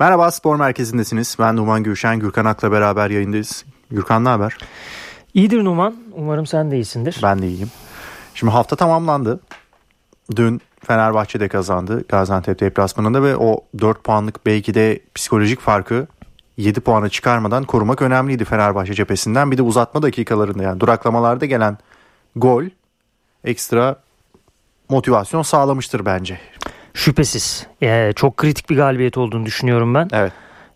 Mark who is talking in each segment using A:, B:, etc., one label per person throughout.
A: Merhaba Spor Merkezi'ndesiniz. Ben Numan Gülşen, Gürkan Ak'la beraber yayındayız. Gürkan ne haber?
B: İyidir Numan. Umarım sen de iyisindir.
A: Ben de iyiyim. Şimdi hafta tamamlandı. Dün Fenerbahçe'de kazandı Gaziantep deplasmanında ve o 4 puanlık belki de psikolojik farkı 7 puana çıkarmadan korumak önemliydi Fenerbahçe cephesinden. Bir de uzatma dakikalarında yani duraklamalarda gelen gol ekstra motivasyon sağlamıştır bence.
B: Şüphesiz. Ee, çok kritik bir galibiyet olduğunu düşünüyorum ben.
A: Evet.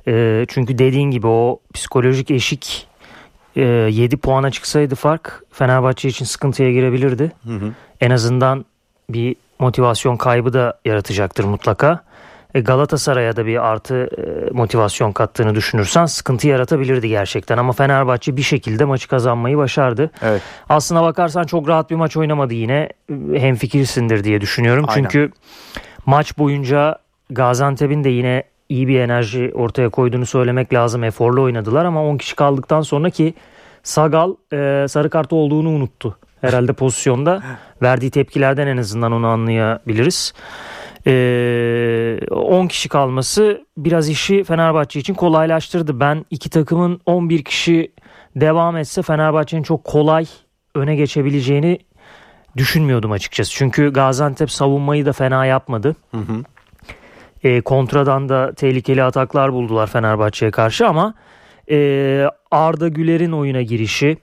B: Ee, çünkü dediğin gibi o psikolojik eşik e, 7 puana çıksaydı fark Fenerbahçe için sıkıntıya girebilirdi.
A: Hı hı.
B: En azından bir motivasyon kaybı da yaratacaktır mutlaka. E, Galatasaray'a da bir artı e, motivasyon kattığını düşünürsen sıkıntı yaratabilirdi gerçekten. Ama Fenerbahçe bir şekilde maçı kazanmayı başardı.
A: Evet.
B: Aslına bakarsan çok rahat bir maç oynamadı yine. Hem fikirsindir diye düşünüyorum.
A: Aynen.
B: Çünkü maç boyunca Gaziantep'in de yine iyi bir enerji ortaya koyduğunu söylemek lazım. Eforlu oynadılar ama 10 kişi kaldıktan sonra ki Sagal e, sarı kart olduğunu unuttu. Herhalde pozisyonda verdiği tepkilerden en azından onu anlayabiliriz. E, 10 kişi kalması biraz işi Fenerbahçe için kolaylaştırdı. Ben iki takımın 11 kişi devam etse Fenerbahçe'nin çok kolay öne geçebileceğini düşünmüyordum açıkçası. Çünkü Gaziantep savunmayı da fena yapmadı.
A: Hı hı.
B: E, kontradan da tehlikeli ataklar buldular Fenerbahçe'ye karşı ama e, Arda Güler'in oyuna girişi,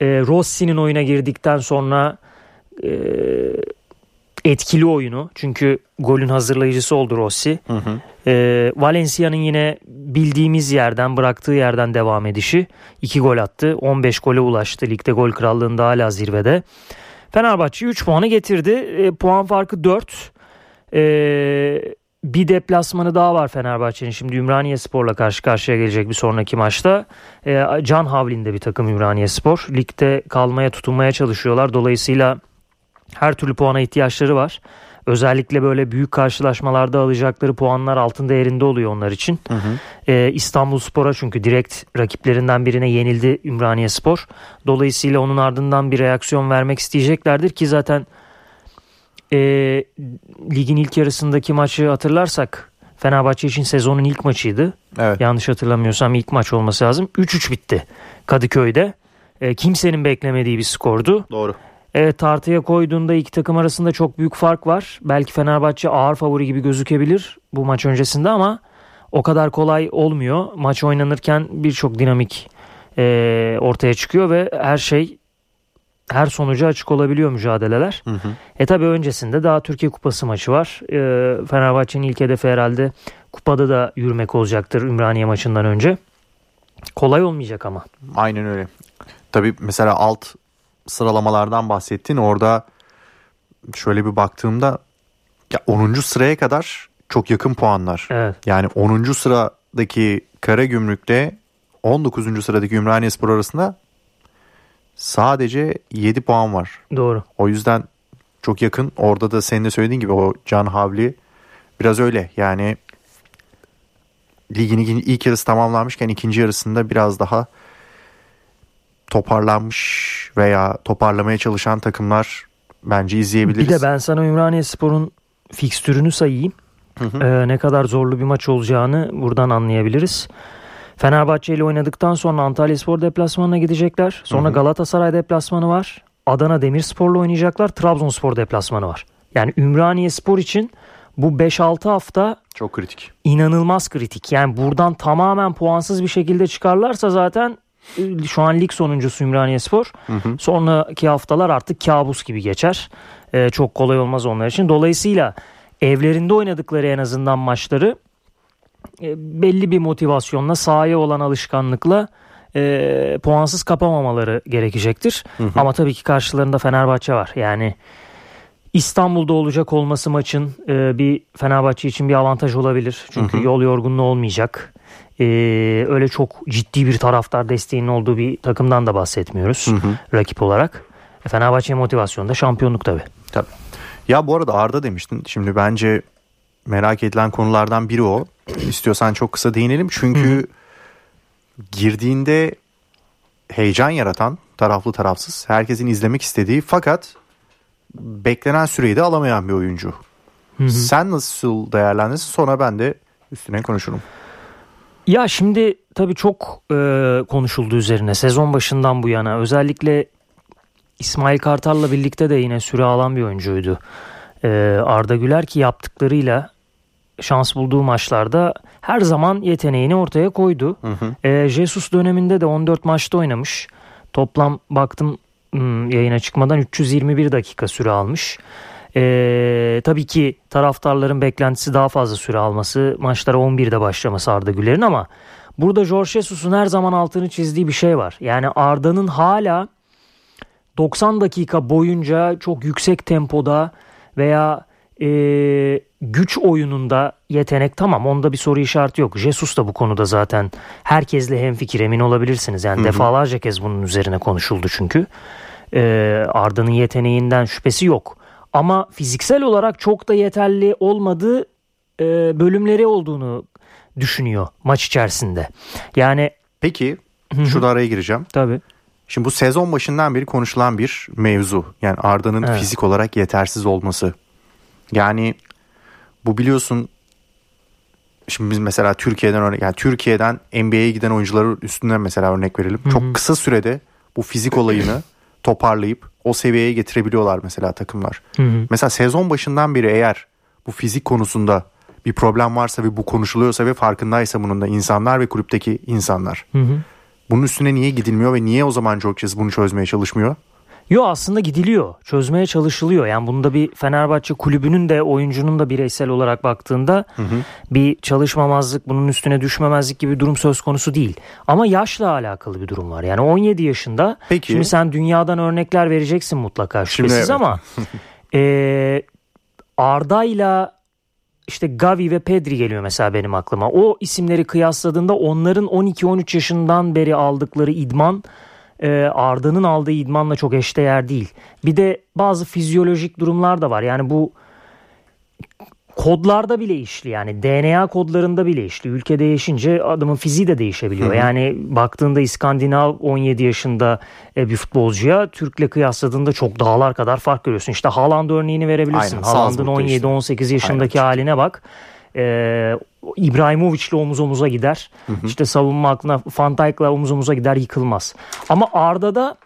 B: e, Rossi'nin oyuna girdikten sonra e, etkili oyunu çünkü golün hazırlayıcısı oldu Rossi.
A: Hı hı.
B: E, Valencia'nın yine bildiğimiz yerden bıraktığı yerden devam edişi. 2 gol attı. 15 gole ulaştı. Ligde gol krallığında hala zirvede. Fenerbahçe 3 puanı getirdi. E, puan farkı 4. E, bir deplasmanı daha var Fenerbahçe'nin. Şimdi Ümraniye Spor'la karşı karşıya gelecek bir sonraki maçta. E, Can Havli'nde bir takım Ümraniye Spor. Ligde kalmaya tutunmaya çalışıyorlar. Dolayısıyla her türlü puana ihtiyaçları var. Özellikle böyle büyük karşılaşmalarda alacakları puanlar altın değerinde oluyor onlar için.
A: Hı hı.
B: Ee, İstanbul Spor'a çünkü direkt rakiplerinden birine yenildi Ümraniye Spor. Dolayısıyla onun ardından bir reaksiyon vermek isteyeceklerdir ki zaten e, ligin ilk yarısındaki maçı hatırlarsak Fenerbahçe için sezonun ilk maçıydı.
A: Evet.
B: Yanlış hatırlamıyorsam ilk maç olması lazım. 3-3 bitti Kadıköy'de. E, kimsenin beklemediği bir skordu.
A: Doğru.
B: Evet tartıya koyduğunda iki takım arasında çok büyük fark var. Belki Fenerbahçe ağır favori gibi gözükebilir bu maç öncesinde ama o kadar kolay olmuyor. Maç oynanırken birçok dinamik e, ortaya çıkıyor ve her şey her sonuca açık olabiliyor mücadeleler.
A: Hı hı.
B: E tabi öncesinde daha Türkiye Kupası maçı var. E, Fenerbahçe'nin ilk hedefi herhalde kupada da yürümek olacaktır Ümraniye maçından önce. Kolay olmayacak ama.
A: Aynen öyle. Tabii mesela alt sıralamalardan bahsettin. Orada şöyle bir baktığımda ya 10. sıraya kadar çok yakın puanlar.
B: Evet.
A: Yani 10. sıradaki Karagümrük'te 19. sıradaki Ümraniyespor arasında sadece 7 puan var.
B: Doğru.
A: O yüzden çok yakın. Orada da senin de söylediğin gibi o Can Havli biraz öyle. Yani ligin ilk- ilk yarısı tamamlanmışken ikinci yarısında biraz daha toparlanmış veya toparlamaya çalışan takımlar bence izleyebiliriz.
B: Bir de ben sana Ümraniye Spor'un fikstürünü sayayım.
A: Hı hı.
B: Ee, ne kadar zorlu bir maç olacağını buradan anlayabiliriz. Fenerbahçe ile oynadıktan sonra Antalya Spor deplasmanına gidecekler. Sonra
A: Hı hı.
B: Galatasaray deplasmanı var. Adana Demirspor'la oynayacaklar. Trabzonspor deplasmanı var. Yani Ümraniye Spor için bu 5-6 hafta
A: Çok kritik.
B: inanılmaz kritik. Yani buradan tamamen puansız bir şekilde çıkarlarsa zaten şu an lig sonuncusu Ümraniye Spor.
A: Hı hı.
B: Sonraki haftalar artık kabus gibi geçer. Ee, çok kolay olmaz onlar için. Dolayısıyla evlerinde oynadıkları en azından maçları e, belli bir motivasyonla sahaya olan alışkanlıkla e, puansız kapamamaları gerekecektir.
A: Hı hı.
B: Ama tabii ki karşılarında Fenerbahçe var. Yani İstanbul'da olacak olması maçın e, bir Fenerbahçe için bir avantaj olabilir. Çünkü
A: Hı hı.
B: yol yorgunluğu olmayacak. E, öyle çok ciddi bir taraftar desteğinin olduğu bir takımdan da bahsetmiyoruz
A: Hı hı.
B: rakip olarak. E, Fenerbahçe motivasyonda şampiyonluk tabii.
A: Tabii. Ya bu arada Arda demiştin. Şimdi bence merak edilen konulardan biri o. İstiyorsan çok kısa değinelim. Çünkü girdiğinde heyecan yaratan, taraflı tarafsız, herkesin izlemek istediği fakat beklenen süreyi de alamayan bir oyuncu.
B: Hı hı.
A: Sen nasıl değerlendirirsin sonra ben de üstüne konuşurum.
B: Ya şimdi tabii çok e, konuşuldu üzerine sezon başından bu yana. Özellikle İsmail Kartal'la birlikte de yine süre alan bir oyuncuydu. E, Arda Güler ki yaptıklarıyla şans bulduğu maçlarda her zaman yeteneğini ortaya koydu. Hı hı. E, Jesus döneminde de 14 maçta oynamış. Toplam baktım hmm, yayına çıkmadan 321 dakika süre almış. Ee, tabii ki taraftarların beklentisi daha fazla süre alması, maçlara 11'de başlaması Arda Güler'in ama burada Jorge Jesus'un her zaman altını çizdiği bir şey var. Yani Arda'nın hala 90 dakika boyunca çok yüksek tempoda veya e, güç oyununda yetenek tamam onda bir soru işareti yok. Jesus da bu konuda zaten herkesle hemfikir emin olabilirsiniz. Yani hı hı. defalarca kez bunun üzerine konuşuldu çünkü. E, Arda'nın yeteneğinden şüphesi yok. Ama fiziksel olarak çok da yeterli olmadığı e, bölümleri olduğunu düşünüyor maç içerisinde. Yani
A: Peki şurada araya gireceğim.
B: Tabii.
A: Şimdi bu sezon başından beri konuşulan bir mevzu. Yani Arda'nın evet. fizik olarak yetersiz olması. Yani bu biliyorsun şimdi biz mesela Türkiye'den örnek yani Türkiye'den NBA'ye giden oyuncuların üstünden mesela örnek verelim. Hı-hı. Çok kısa sürede bu fizik olayını toparlayıp o seviyeye getirebiliyorlar mesela takımlar. Hı-hı. Mesela sezon başından beri eğer bu fizik konusunda bir problem varsa ve bu konuşuluyorsa ve farkındaysa bunun da insanlar ve kulüpteki insanlar. Hı hı. Bunun üstüne niye gidilmiyor ve niye o zaman Jokjes bunu çözmeye çalışmıyor?
B: Yo aslında gidiliyor. Çözmeye çalışılıyor. Yani bunda bir Fenerbahçe kulübünün de oyuncunun da bireysel olarak baktığında hı hı. bir çalışmamazlık, bunun üstüne düşmemezlik gibi bir durum söz konusu değil. Ama yaşla alakalı bir durum var. Yani 17 yaşında. Peki. Şimdi sen dünyadan örnekler vereceksin mutlaka şüphesiz evet. ama e, Arda'yla işte Gavi ve Pedri geliyor mesela benim aklıma. O isimleri kıyasladığında onların 12-13 yaşından beri aldıkları idman e, Arda'nın aldığı idmanla çok eşdeğer değil. Bir de bazı fizyolojik durumlar da var. Yani bu kodlarda bile işli yani DNA kodlarında bile işli. Ülke değişince adamın fiziği de değişebiliyor. Hı hı. Yani baktığında İskandinav 17 yaşında e, bir futbolcuya Türk'le kıyasladığında çok dağlar kadar fark görüyorsun. İşte Haaland örneğini verebilirsin. Haaland'ın 17-18 işte. yaşındaki Aynen. haline bak. Ee, İbrahimovic'le omuz omuza gider. Hı hı. İşte savunma aklına Van Dijk'la omuz omuza gider yıkılmaz. Ama Arda'da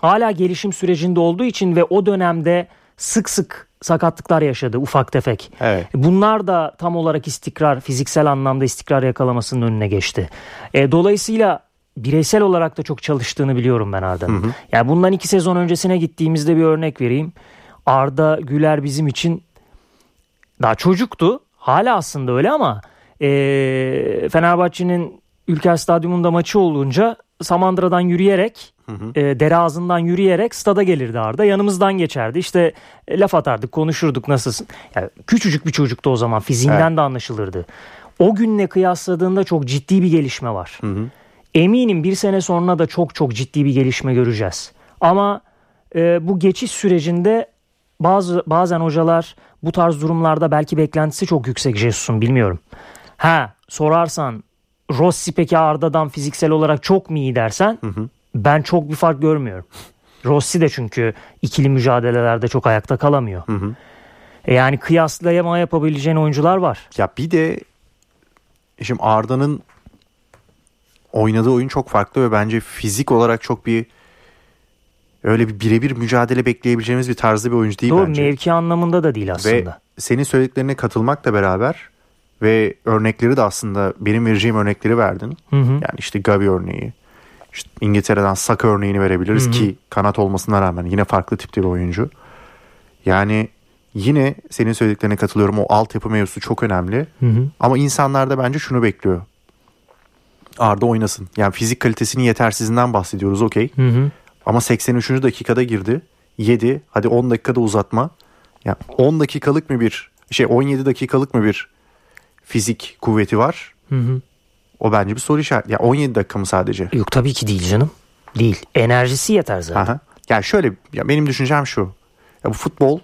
B: hala gelişim sürecinde olduğu için ve o dönemde sık sık sakatlıklar yaşadı ufak tefek. Evet. Bunlar da tam olarak istikrar, fiziksel anlamda istikrar yakalamasının önüne geçti. E, dolayısıyla bireysel olarak da çok çalıştığını biliyorum ben Arda'nın. Yani bundan iki sezon öncesine gittiğimizde bir örnek vereyim. Arda Güler bizim için daha çocuktu. Hala aslında öyle ama e, Fenerbahçe'nin Ülker Stadyumunda maçı olunca Samandıra'dan yürüyerek hı hı. E, dere ağzından yürüyerek stada gelirdi Arda. Yanımızdan geçerdi. İşte e, laf atardık, konuşurduk nasılsın. Yani küçücük bir çocuktu o zaman. Fiziğinden evet. de anlaşılırdı. O günle kıyasladığında çok ciddi bir gelişme var. Hı hı. Eminim bir sene sonra da çok çok ciddi bir gelişme göreceğiz. Ama e, bu geçiş sürecinde bazı bazen hocalar bu tarz durumlarda belki beklentisi çok yüksek Jesus'un bilmiyorum. Ha sorarsan Rossi peki Arda'dan fiziksel olarak çok mu iyi dersen hı hı. ben çok bir fark görmüyorum. Rossi de çünkü ikili mücadelelerde çok ayakta kalamıyor. Hı hı. E yani kıyaslayama yapabileceğin oyuncular var.
A: Ya bir de şimdi Arda'nın oynadığı oyun çok farklı ve bence fizik olarak çok bir öyle bir birebir mücadele bekleyebileceğimiz bir tarzda bir oyuncu değil
B: Doğru,
A: bence.
B: mevki anlamında da değil aslında.
A: Ve senin söylediklerine katılmakla beraber ve örnekleri de aslında benim vereceğim örnekleri verdin. Hı hı. Yani işte Gavi örneği. İşte İngiltere'den Saka örneğini verebiliriz hı hı. ki kanat olmasına rağmen yine farklı tipte bir oyuncu. Yani yine senin söylediklerine katılıyorum. O altyapı mevzusu çok önemli. Hı hı. Ama insanlar da bence şunu bekliyor. Arda oynasın. Yani fizik kalitesinin yetersizinden bahsediyoruz okey. Ama 83. dakikada girdi. 7. Hadi 10 dakikada uzatma. Yani 10 dakikalık mı bir şey 17 dakikalık mı bir fizik kuvveti var? Hı hı. O bence bir soru işareti. Ya 17 dakika mı sadece?
B: Yok tabii ki değil canım. Değil. Enerjisi yeter zaten. Aha.
A: Yani şöyle ya benim düşüncem şu. Ya bu futbol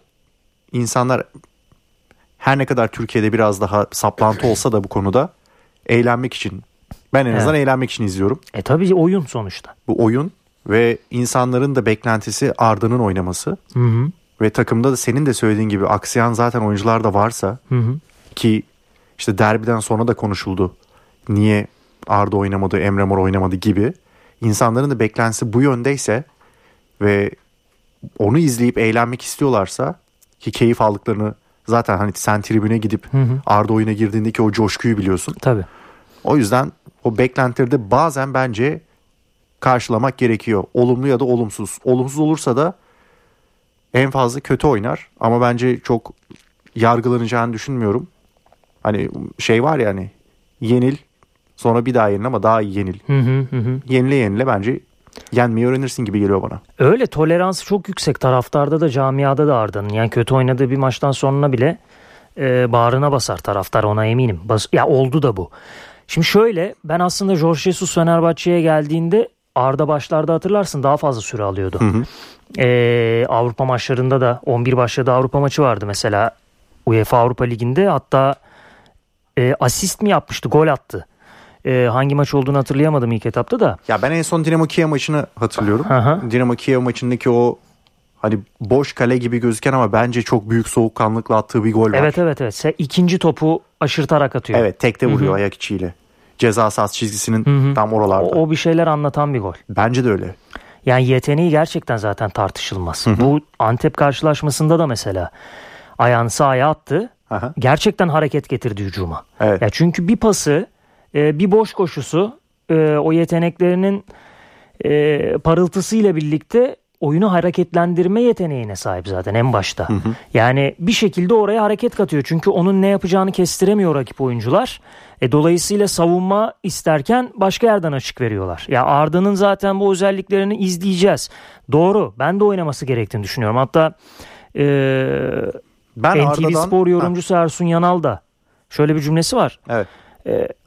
A: insanlar her ne kadar Türkiye'de biraz daha saplantı olsa da bu konuda eğlenmek için ben en azından evet. eğlenmek için izliyorum.
B: E tabii oyun sonuçta.
A: Bu oyun ve insanların da beklentisi Arda'nın oynaması. Hı hı. Ve takımda da senin de söylediğin gibi aksayan zaten oyuncular da varsa hı hı. ki işte derbiden sonra da konuşuldu. niye Arda oynamadı, Emre Mor oynamadı gibi insanların da beklentisi bu yöndeyse ve onu izleyip eğlenmek istiyorlarsa ki keyif aldıklarını zaten hani sen tribüne gidip
B: Hı hı.
A: Arda oyuna girdiğindeki o coşkuyu biliyorsun.
B: Tabii.
A: O yüzden o beklentileri bazen bence karşılamak gerekiyor. Olumlu ya da olumsuz. Olumsuz olursa da en fazla kötü oynar ama bence çok yargılanacağını düşünmüyorum. Hani şey var ya hani yenil sonra bir daha yenil ama daha iyi yenil.
B: Hı hı hı.
A: Yenile yenile bence yenmeyi öğrenirsin gibi geliyor bana.
B: Öyle toleransı çok yüksek taraftarda da camiada da Arda'nın. Yani kötü oynadığı bir maçtan sonra bile e, bağrına basar taraftar ona eminim. Bas, ya oldu da bu. Şimdi şöyle ben aslında Jorge Jesus Fenerbahçe'ye geldiğinde Arda başlarda hatırlarsın daha fazla süre alıyordu.
A: Hı hı.
B: E, Avrupa maçlarında da 11 başladı Avrupa maçı vardı mesela UEFA Avrupa Ligi'nde hatta e, asist mi yapmıştı gol attı. E, hangi maç olduğunu hatırlayamadım ilk etapta da.
A: Ya ben en son Dinamo Kiev maçını hatırlıyorum.
B: Hı hı.
A: Dinamo Kiev maçındaki o hani boş kale gibi gözüken ama bence çok büyük soğukkanlıkla attığı bir gol var.
B: Evet evet evet. İkinci topu aşırtarak atıyor.
A: Evet tekte vuruyor ayak içiyle. Ceza sahası çizgisinin
B: Hı hı.
A: tam oralarda.
B: O, o bir şeyler anlatan bir gol.
A: Bence de öyle.
B: Yani yeteneği gerçekten zaten tartışılmaz. Bu Antep karşılaşmasında da mesela ayağını sağa attı.
A: Aha.
B: Gerçekten hareket getirdi hücuma.
A: Evet.
B: Ya çünkü bir pası, e, bir boş koşusu e, o yeteneklerinin e, parıltısıyla birlikte oyunu hareketlendirme yeteneğine sahip zaten en başta. Yani bir şekilde oraya hareket katıyor. Çünkü onun ne yapacağını kestiremiyor rakip oyuncular. E, dolayısıyla savunma isterken başka yerden açık veriyorlar. Ya Arda'nın zaten bu özelliklerini izleyeceğiz. Doğru. Ben de oynaması gerektiğini düşünüyorum. Hatta e,
A: Ben
B: NTV
A: Arda'dan...
B: Spor yorumcusu Ersun Yanal da şöyle bir cümlesi var.
A: Ha, evet.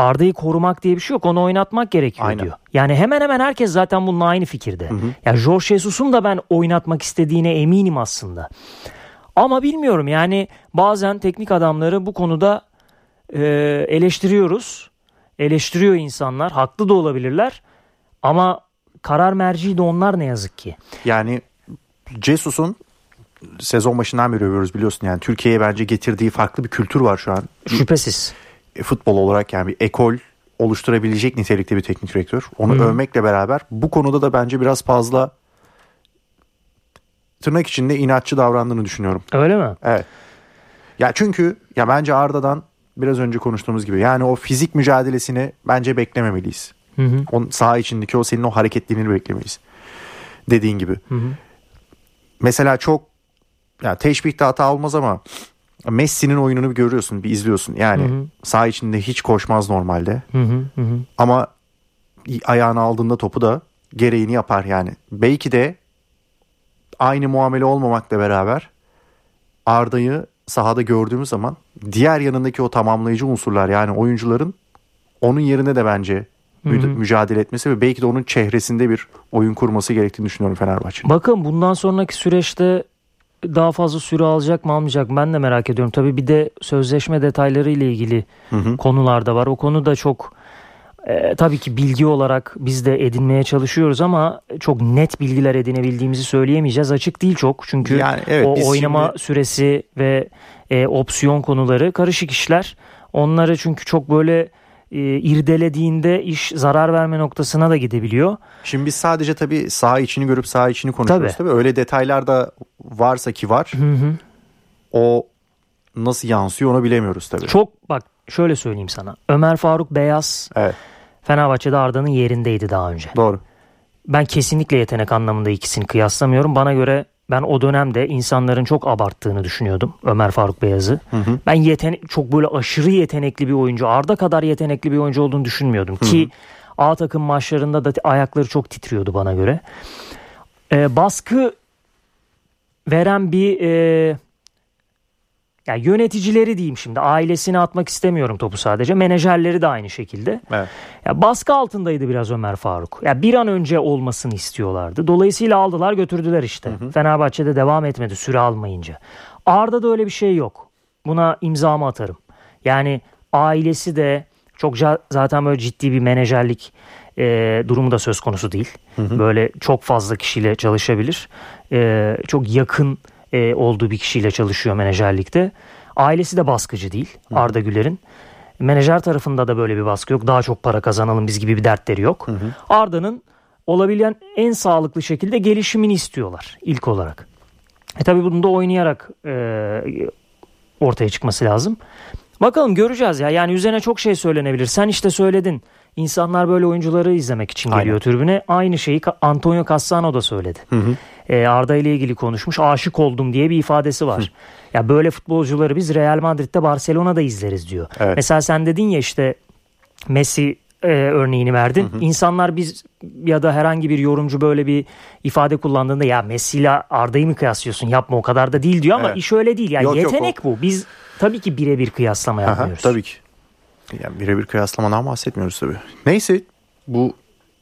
B: Arda'yı korumak diye bir şey yok. Onu oynatmak gerekiyor
A: Aynen.
B: diyor. Yani hemen hemen herkes zaten bununla aynı fikirde.
A: hı.
B: Ya Jorge Jesus'un da ben oynatmak istediğine eminim aslında. Ama bilmiyorum yani bazen teknik adamları bu konuda e, eleştiriyoruz. Eleştiriyor insanlar. Haklı da olabilirler. Ama karar merci de onlar ne yazık ki.
A: Yani Jesus'un sezon başından beri övüyoruz biliyorsun. Yani Türkiye'ye bence getirdiği farklı bir kültür var şu an.
B: Şüphesiz.
A: E, Futbol olarak yani bir ekol oluşturabilecek nitelikte bir teknik direktör. Onu
B: Hı.
A: övmekle beraber bu konuda da bence biraz fazla tırnak içinde inatçı davrandığını düşünüyorum.
B: Öyle mi?
A: Evet. Ya çünkü ya bence Arda'dan biraz önce konuştuğumuz gibi yani o fizik mücadelesini bence beklememeliyiz.
B: Hı hı.
A: Onun saha içindeki o senin o hareketliliğini beklemeliyiz. Dediğin gibi.
B: Hı hı.
A: Mesela çok ya teşbihte hata olmaz ama Messi'nin oyununu bir görüyorsun, bir izliyorsun. Yani
B: Hı hı.
A: saha içinde hiç koşmaz normalde.
B: Hı hı.
A: Ama ayağına aldığında topu da gereğini yapar yani. Belki de aynı muamele olmamakla beraber Arda'yı sahada gördüğümüz zaman diğer yanındaki o tamamlayıcı unsurlar yani oyuncuların onun yerine de bence mü-
B: Hı hı.
A: mücadele etmesi ve belki de onun çehresinde bir oyun kurması gerektiğini düşünüyorum Fenerbahçe'nin.
B: Bakın bundan sonraki süreçte daha fazla süre alacak mı almayacak mı ben de merak ediyorum. Tabii bir de sözleşme detayları ile ilgili
A: Hı hı.
B: konular da var. O konu da çok e, tabii ki bilgi olarak biz de edinmeye çalışıyoruz ama çok net bilgiler edinebildiğimizi söyleyemeyeceğiz. Açık değil çok çünkü
A: Yani evet,
B: o oynama
A: şimdi-
B: süresi ve e, opsiyon konuları karışık işler. Onları çünkü çok böyle e, irdelediğinde iş zarar verme noktasına da gidebiliyor.
A: Şimdi biz sadece tabii saha içini görüp saha içini konuşuyoruz.
B: Tabii.
A: Tabii. Öyle detaylar da varsa ki var.
B: Hı hı.
A: O nasıl yansıyor onu bilemiyoruz tabii.
B: Çok bak şöyle söyleyeyim sana. Ömer Faruk Beyaz
A: Evet
B: Fenerbahçe'de Arda'nın yerindeydi daha önce.
A: doğru.
B: Ben kesinlikle yetenek anlamında ikisini kıyaslamıyorum. Bana göre ben o dönemde insanların çok abarttığını düşünüyordum Ömer Faruk Beyaz'ı.
A: Hı hı.
B: Ben yeten çok böyle aşırı yetenekli bir oyuncu, Arda kadar yetenekli bir oyuncu olduğunu düşünmüyordum. Ki A takım maçlarında da ayakları çok titriyordu bana göre. Ee, baskı veren bir e, ya yöneticileri diyeyim şimdi ailesine atmak istemiyorum topu sadece menajerleri de aynı şekilde.
A: Evet.
B: Ya baskı altındaydı biraz Ömer Faruk. Ya bir an önce olmasını istiyorlardı. Dolayısıyla aldılar götürdüler işte. Fenerbahçe'de devam etmedi süre almayınca. Arda'da öyle bir şey yok. Buna imzamı atarım. Yani ailesi de çok zaten böyle ciddi bir menajerlik e, durumu da söz konusu değil. Böyle çok fazla kişiyle çalışabilir. E, çok yakın e, olduğu bir kişiyle çalışıyor menajerlikte. Ailesi de baskıcı değil Arda Güler'in. Menajer tarafında da böyle bir baskı yok. Daha çok para kazanalım biz gibi bir dertleri yok. Arda'nın olabilen en sağlıklı şekilde gelişimini istiyorlar ilk olarak. E tabi bunu da oynayarak e, ortaya çıkması lazım. Bakalım göreceğiz ya. Yani üzerine çok şey söylenebilir. Sen işte söyledin. İnsanlar böyle oyuncuları izlemek için geliyor
A: Aynen.
B: tribüne. Aynı şeyi Antonio Cassano da söyledi. E, Arda ile ilgili konuşmuş. Aşık oldum diye bir ifadesi var. Ya böyle futbolcuları biz Real Madrid'de Barcelona'da izleriz diyor.
A: Evet.
B: Mesela sen dedin ya işte Messi e, örneğini verdin. İnsanlar biz ya da herhangi bir yorumcu böyle bir ifade kullandığında ya Messi ile Arda'yı mı kıyaslıyorsun? Yapma o kadar da değil diyor ama
A: Evet.
B: iş öyle değil. Yani
A: Yok, yok,
B: yetenek bu. Biz tabii ki birebir kıyaslama
A: Aha,
B: yapmıyoruz.
A: tabii ki. Yani birebir kıyaslamadan bahsetmiyoruz tabii. Neyse bu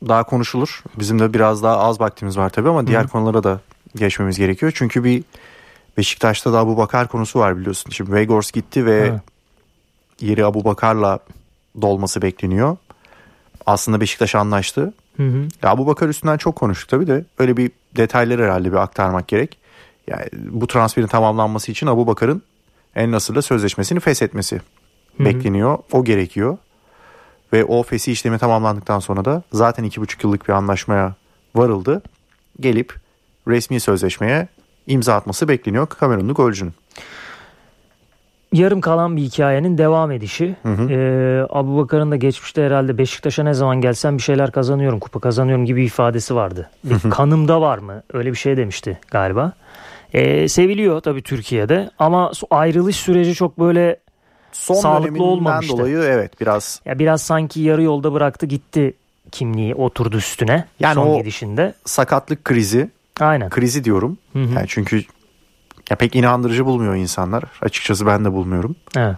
A: daha konuşulur. Bizim de biraz daha az vaktimiz var tabii ama diğer konulara da geçmemiz gerekiyor. Çünkü bir Beşiktaş'ta da Abu Bakar konusu var biliyorsun. Şimdi Weghorst gitti ve
B: Evet.
A: yeri Abu Bakar'la dolması bekleniyor. Aslında Beşiktaş anlaştı.
B: Hı hı.
A: Ya Abu Bakar üstünden çok konuştuk tabii de öyle bir detayları herhalde bir aktarmak gerek. Yani bu transferin tamamlanması için Abu Bakar'ın En Nasır'la sözleşmesini feshetmesi bekleniyor. O gerekiyor. Ve o fesih işlemi tamamlandıktan sonra da zaten iki buçuk yıllık bir anlaşmaya varıldı. Gelip resmi sözleşmeye imza atması bekleniyor Kamerunlu golcünün.
B: yarım kalan bir hikayenin devam edişi. Ee, Abu Bakar'ın da geçmişte herhalde Beşiktaş'a ne zaman gelsem bir şeyler kazanıyorum, kupa kazanıyorum gibi ifadesi vardı. Bir kanımda var mı? Öyle bir şey demişti galiba. Ee, seviliyor tabii Türkiye'de ama ayrılış süreci çok böyle
A: Son
B: Sağlıklı olmamıştı.
A: dolayı evet biraz
B: ya biraz sanki yarı yolda bıraktı gitti kimliği oturdu üstüne
A: Yani
B: son
A: o-
B: gidişinde.
A: sakatlık krizi
B: Aynen.
A: krizi diyorum.
B: Hı hı.
A: Yani çünkü ya pek inandırıcı bulmuyor insanlar. Açıkçası ben de bulmuyorum.
B: Evet.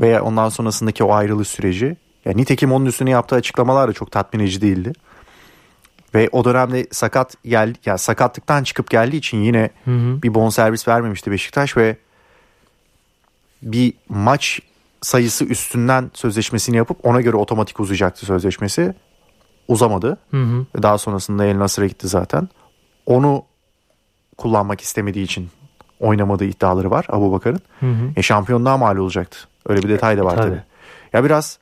A: Ve ondan sonrasındaki o ayrılış süreci. Ya nitekim onun üstüne yaptığı açıklamalar da çok tatmin edici değildi. Ve o dönemde sakat gel ya sakatlıktan çıkıp geldiği için yine
B: Hı hı.
A: bir bonservis vermemişti Beşiktaş ve bir maç sayısı üstünden sözleşmesini yapıp ona göre otomatik uzayacaktı sözleşmesi. Uzamadı.
B: Hı hı.
A: Daha sonrasında El Nasır'a gitti zaten. Onu kullanmak istemediği için oynamadığı iddiaları var Abu Bakar'ın.
B: Hı hı.
A: E şampiyonluğa mal olacaktı. Öyle bir detay da var
B: Tabii.
A: tabii. Ya biraz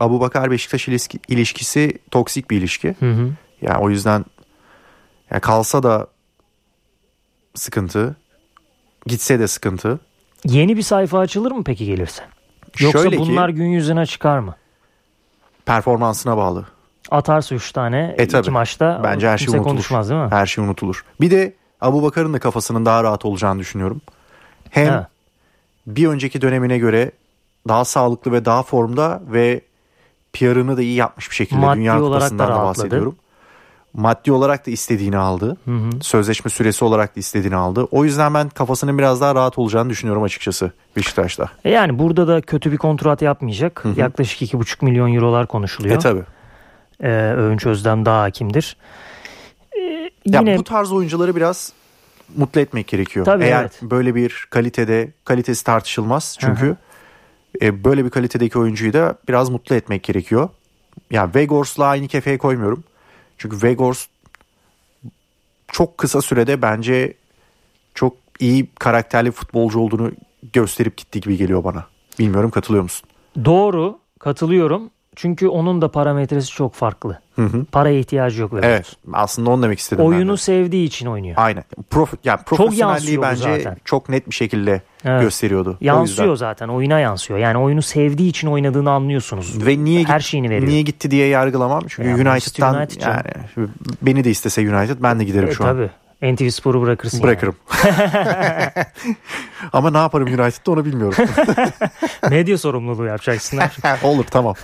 A: Abu Bakar Beşiktaş ilişki- ilişkisi toksik bir ilişki.
B: Hı hı.
A: Yani o yüzden ya kalsa da sıkıntı, gitse de sıkıntı.
B: Yeni bir sayfa açılır mı peki gelirse? Yoksa
A: Şöyle ki
B: bunlar gün yüzüne çıkar mı?
A: performansına bağlı.
B: Atarsa 3 tane
A: E tabii.
B: iki maçta
A: Bence her şey unutulur.
B: konuşmaz değil mi?
A: Her şey unutulur. Bir de Abu Bakar'ın da kafasının daha rahat olacağını düşünüyorum. Hem
B: Ha.
A: bir önceki dönemine göre daha sağlıklı ve daha formda ve PR'ını da iyi yapmış bir şekilde
B: Maddi
A: Dünya Kupası'ndan da bahsediyorum. Maddi olarak da istediğini aldı.
B: Hı hı.
A: Sözleşme süresi olarak da istediğini aldı. O yüzden ben kafasının biraz daha rahat olacağını düşünüyorum açıkçası Beşiktaş'ta.
B: E yani burada da kötü bir kontrat yapmayacak. Yaklaşık 2,5 milyon eurolar konuşuluyor.
A: E tabi.
B: Ee, Övünç Özlem daha hakimdir. Ee,
A: Ya
B: yine
A: bu tarz oyuncuları biraz mutlu etmek gerekiyor.
B: Tabii,
A: Eğer
B: evet.
A: böyle bir kalitede kalitesi tartışılmaz çünkü e, böyle bir kalitedeki oyuncuyu da biraz mutlu etmek gerekiyor. Ya Vegors'la aynı kefeye koymuyorum. Çünkü Vegors çok kısa sürede bence çok iyi karakterli futbolcu olduğunu gösterip gitti gibi geliyor bana. Bilmiyorum katılıyor musun?
B: doğru katılıyorum. Çünkü onun da parametresi çok farklı.
A: Hı hı.
B: Paraya ihtiyacı yok. Vedat.
A: Evet aslında onu demek istedim ben de.
B: Oyunu sevdiği için oynuyor.
A: Aynen. Prof, yani profesyonelliği
B: bu
A: bence
B: zaten.
A: çok net bir şekilde
B: Evet.
A: gösteriyordu.
B: Yansıyor zaten. Oyuna yansıyor. Yani oyunu sevdiği için oynadığını anlıyorsunuz.
A: Ve niye
B: Her şeyini veriyor.
A: Niye gitti diye yargılamam. Çünkü
B: Ya Manchester
A: United'dan
B: United
A: yani beni de istese United ben de giderim
B: E,
A: şu an.
B: tabii. NTV Spor'u bırakırsın.
A: Bırakırım. Ama ne yaparım United'da onu bilmiyorum.
B: Yani. Medya sorumluluğu yapacaksın.
A: Olur tamam.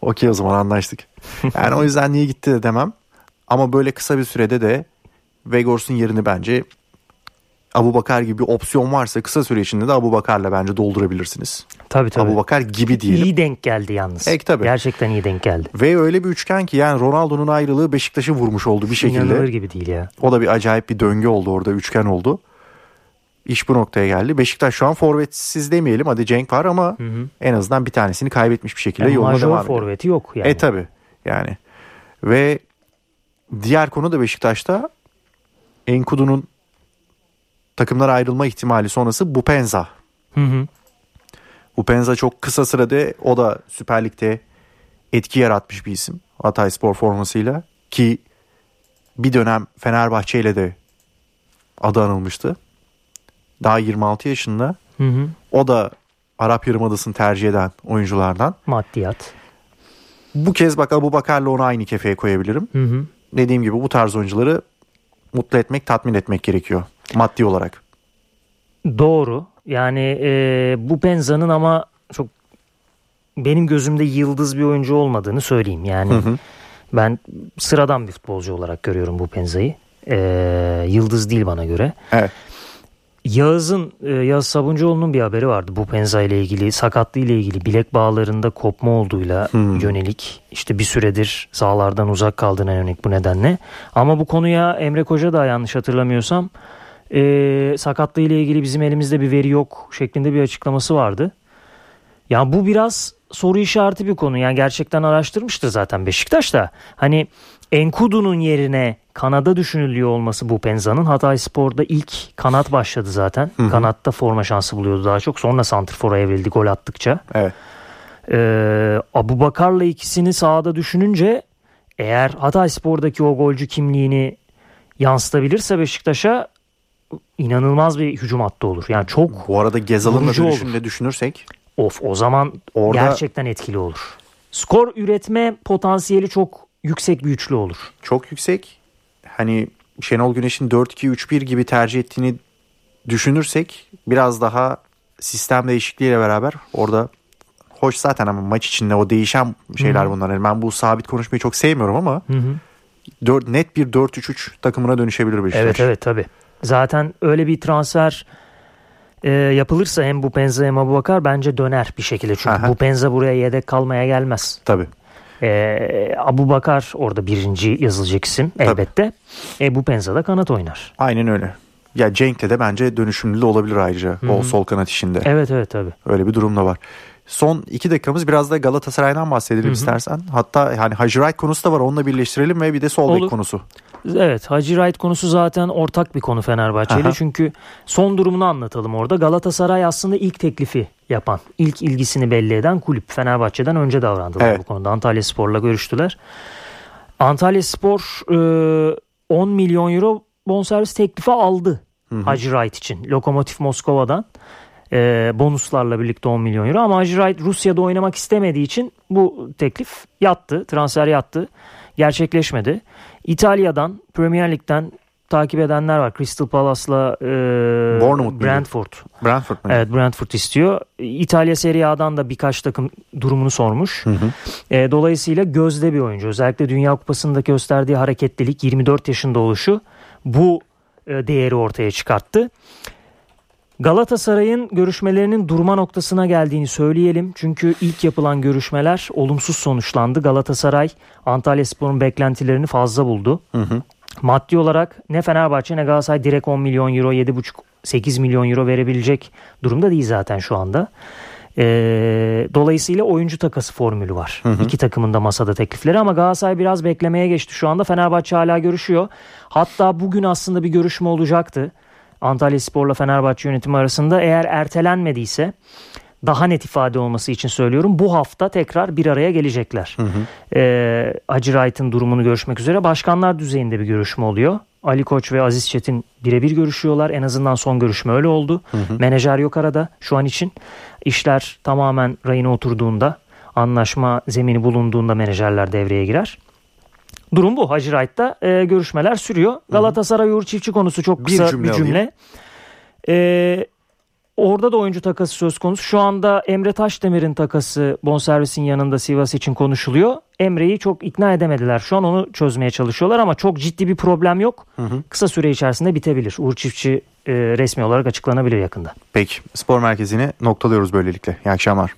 A: Okey o zaman anlaştık. Yani o yüzden niye gitti de demem. Ama böyle kısa bir sürede de Vegors'un yerini bence Abu Bakar gibi bir opsiyon varsa kısa süre içinde de Abu Bakar'la bence doldurabilirsiniz.
B: tabii tabii.
A: Abu Bakar gibi diyelim.
B: İyi denk geldi yalnız.
A: Ek tabii.
B: Gerçekten iyi denk geldi.
A: Ve öyle bir üçgen ki yani Ronaldo'nun ayrılığı Beşiktaş'ı vurmuş oldu bir şekilde.
B: İnanılır gibi değil ya.
A: O da bir acayip bir döngü oldu orada üçgen oldu. İş bu noktaya geldi. Beşiktaş şu an forvetsiz demeyelim hadi Cenk var ama en azından bir tanesini kaybetmiş bir şekilde
B: Yani
A: yoluna devam ediyor.
B: forveti yok yani.
A: E tabi yani. Ve diğer konu da Beşiktaş'ta Enkudu'nun takımlara ayrılma ihtimali sonrası Bupenza.
B: Hı hı.
A: Upenza çok kısa sırada o da Süper Lig'de etki yaratmış bir isim. Hatay Spor formasıyla ki bir dönem Fenerbahçe ile de adı anılmıştı. Daha 26 yaşında.
B: Hı hı.
A: O da Arap Yarımadası'nı tercih eden oyunculardan.
B: Maddiyat.
A: Bu kez bak Abu Bakar'la onu aynı kefeye koyabilirim.
B: Hı hı.
A: Dediğim gibi bu tarz oyuncuları mutlu etmek, tatmin etmek gerekiyor maddi olarak.
B: Doğru. Yani e, bu Penza'nın ama çok benim gözümde yıldız bir oyuncu olmadığını söyleyeyim. Yani
A: Hı hı.
B: ben sıradan bir futbolcu olarak görüyorum bu Penza'yı. E, yıldız değil bana göre.
A: Evet.
B: Yağız'ın e, Yağız Sabuncuoğlu'nun bir haberi vardı bu Penza ile ilgili sakatlığı ile ilgili bilek bağlarında kopma olduğuyla
A: Hmm.
B: yönelik işte bir süredir sahalardan uzak kaldığına yönelik bu nedenle ama bu konuya Emre Koca da yanlış hatırlamıyorsam e, sakatlığı ile ilgili bizim elimizde bir veri yok şeklinde bir açıklaması vardı. Ya bu biraz soru işareti bir konu. Yani gerçekten araştırmıştır zaten Beşiktaş da. Hani Enkudu'nun yerine kanada düşünülüyor olması bu Penza'nın. Hatay Spor'da ilk kanat başladı zaten.
A: hı.
B: Kanatta forma şansı buluyordu daha çok. Sonra santrfora evrildi gol attıkça.
A: Evet.
B: Ee, Abu Bakar'la ikisini sahada düşününce eğer Hatay Spor'daki o golcü kimliğini yansıtabilirse Beşiktaş'a inanılmaz bir hücum hattı olur. Yani çok
A: Bu arada Gezal'ın dönüşünü düşünürsek
B: Of o zaman
A: Orada-
B: gerçekten etkili olur. Skor üretme potansiyeli çok yüksek bir üçlü olur.
A: çok yüksek. Hani Şenol Güneş'in 4-2-3-1 gibi tercih ettiğini düşünürsek biraz daha sistem değişikliğiyle beraber orada hoş zaten ama maç içinde o değişen şeyler bunlar. Yani ben bu sabit konuşmayı çok sevmiyorum ama
B: Hı hı.
A: 4, net bir 4-3-3 takımına dönüşebilir Beşiktaş.
B: Evet evet tabi. Zaten öyle bir transfer e, yapılırsa hem bu Penza hem Abu Bakar bence döner bir şekilde. Çünkü
A: Aha.
B: bu Penza buraya yedek kalmaya gelmez.
A: Tabii.
B: E, Abu Bakar orada birinci yazılacak isim elbette. E, bu Penza da kanat oynar.
A: Aynen öyle. Ya Cenk'te de bence dönüşümlü de olabilir ayrıca.
B: Hı
A: O sol kanat işinde.
B: Evet evet tabi.
A: Öyle bir durum da var. Son iki dakikamız biraz da Galatasaray'dan bahsedelim
B: Hı hı.
A: istersen. Hatta yani Wright konusu da var onunla birleştirelim ve bir de sol bek konusu.
B: Evet Hacı Wright konusu zaten ortak bir konu Fenerbahçe ile. Çünkü son durumunu anlatalım orada. Galatasaray aslında ilk teklifi yapan, ilk ilgisini belli eden kulüp. Fenerbahçe'den önce davrandılar
A: Evet.
B: bu konuda. Antalya Spor'la görüştüler. Antalya Spor e, 10 milyon euro bonservis teklifi aldı
A: Hı hı.
B: Hacı Wright için. Lokomotiv Moskova'dan e, bonuslarla birlikte 10 milyon euro. Ama Hacı Wright Rusya'da oynamak istemediği için bu teklif yattı. Transfer yattı. Gerçekleşmedi. İtalya'dan, Premier Lig'den takip edenler var. Crystal Palace'la e,
A: Bournemouth?
B: Brentford.
A: Brentford mu?
B: Evet Brentford istiyor. İtalya Serie A'dan da birkaç takım durumunu sormuş.
A: Hı hı.
B: E, dolayısıyla gözde bir oyuncu. Özellikle Dünya Kupası'ndaki gösterdiği hareketlilik 24 yaşında oluşu bu e, değeri ortaya çıkarttı. Galatasaray'ın görüşmelerinin durma noktasına geldiğini söyleyelim. Çünkü ilk yapılan görüşmeler olumsuz sonuçlandı. Galatasaray Antalya Spor'un beklentilerini fazla buldu.
A: Hı hı.
B: Maddi olarak ne Fenerbahçe ne Galatasaray direkt 10 milyon euro 7,5-8 milyon euro verebilecek durumda değil zaten şu anda. Ee, dolayısıyla oyuncu takası formülü var.
A: Hı hı.
B: İki takımın da masada teklifleri ama Galatasaray biraz beklemeye geçti şu anda. Fenerbahçe hala görüşüyor. Hatta bugün aslında bir görüşme olacaktı. Antalya Spor'la Fenerbahçe yönetimi arasında eğer ertelenmediyse daha net ifade olması için söylüyorum. Bu hafta tekrar bir araya gelecekler.
A: Hı hı.
B: Ee, Hacı Wright'ın durumunu görüşmek üzere başkanlar düzeyinde bir görüşme oluyor. Ali Koç ve Aziz Çetin birebir görüşüyorlar. En azından son görüşme öyle oldu. Menajer yok arada şu an için. İşler tamamen rayına oturduğunda, anlaşma zemini bulunduğunda menajerler devreye girer. Durum bu. Hacı Wright'ta e, görüşmeler sürüyor. Galatasaray Uğur Çiftçi konusu çok
A: Bir
B: kısa
A: cümle
B: bir cümle. Ee, orada da oyuncu takası söz konusu. Şu anda Emre Taşdemir'in takası bonservisin yanında Sivas için konuşuluyor. Emre'yi çok ikna edemediler. Şu an onu çözmeye çalışıyorlar ama çok ciddi bir problem yok.
A: Hı hı.
B: Kısa süre içerisinde bitebilir. Uğur Çiftçi e, resmi olarak açıklanabilir yakında.
A: Peki spor merkezini noktalıyoruz böylelikle. İyi akşamlar.